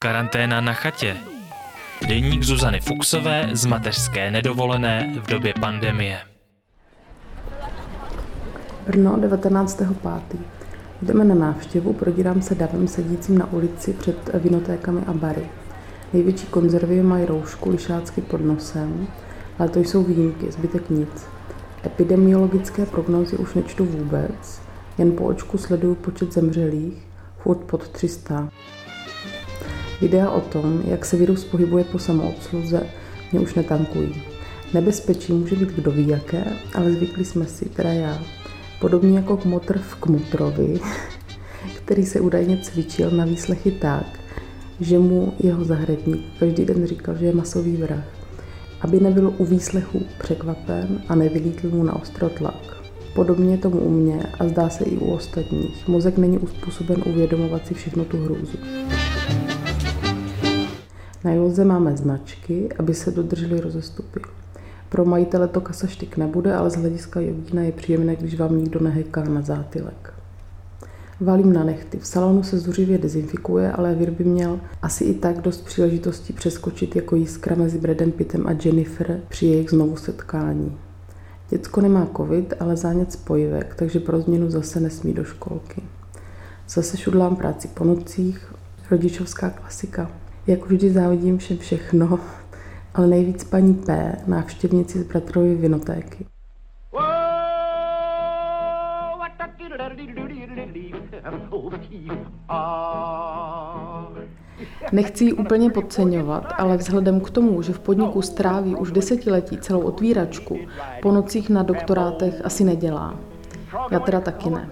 Karanténa na chatě. Deník Zuzany Fuxové z mateřské nedovolené v době pandemie. Brno 19.5. Jdeme na návštěvu, prodírám se davem sedícím na ulici před vinotékami a bary. Největší konzervy mají roušku, lišácky pod nosem, ale to jsou výjimky, zbytek nic. Epidemiologické prognózy už nečtu vůbec, jen po očku sleduju počet zemřelých, furt pod 300. Videa o tom, jak se virus pohybuje po samoobsluze, mě už netankují. Nebezpečí může být kdo ví jaké, ale zvykli jsme si, teda já. Podobně jako kmotr v Kmotrovi, který se údajně cvičil na výslechy tak, že mu jeho zahradník každý den říkal, že je masový vrah, aby nebyl u výslechu překvapen a nevylítl mu na ostro tlak. Podobně tomu u mě a zdá se i u ostatních. Mozek není uspůsoben uvědomovat si všechno tu hrůzu. Na Joze máme značky, aby se dodržely rozestupy. Pro majitele to kasa štyk nebude, ale z hlediska jogína je příjemné, když vám nikdo neheká na zátylek. Valím na nechty. V salonu se zuřivě dezinfikuje, ale Vir by měl asi i tak dost příležitostí přeskočit jako jiskra mezi Bradem Pittem a Jennifer při jejich znovu setkání. Děcko nemá covid, ale zánět spojivek, takže pro změnu zase nesmí do školky. Zase šudlám práci po nocích, rodičovská klasika. Jak vždy závidím všem všechno, ale nejvíc paní P, návštěvnici z bratrovy vinotéky. Nechci ji úplně podceňovat, ale vzhledem k tomu, že v podniku stráví už desetiletí celou otvíračku, po nocích na doktorátech asi nedělá. Já teda taky ne.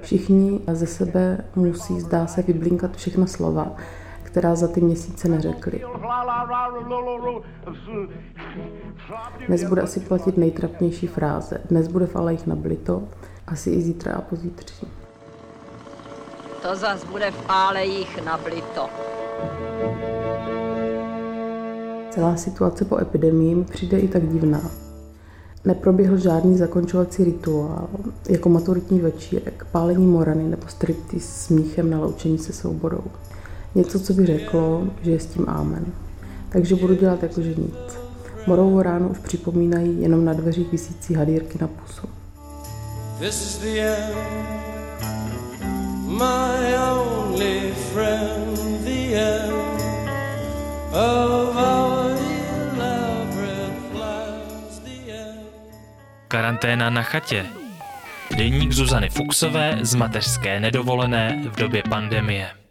Všichni ze sebe musí, zdá se, vyblinkat všechna slova, která za ty měsíce neřekli. Dnes bude asi platit nejtrapnější fráze. Dnes bude v alejch nablito, asi i zítra a pozítří. To zas bude v alejích nablito. Celá situace po epidemii mi přijde i tak divná. Neproběhl žádný zakončovací rituál, jako maturitní večírek, pálení morany nebo stripty s smíchem na loučení se souborou. Něco, co by řeklo, že je s tím ámen. Takže budu dělat jako, že nic. Morovou ránu už připomínají jenom na dveřích vysící hadírky na pusu. This is the end, my only Karanténa na chatě. Deník Zuzany Fuxové z mateřské nedovolené v době pandemie.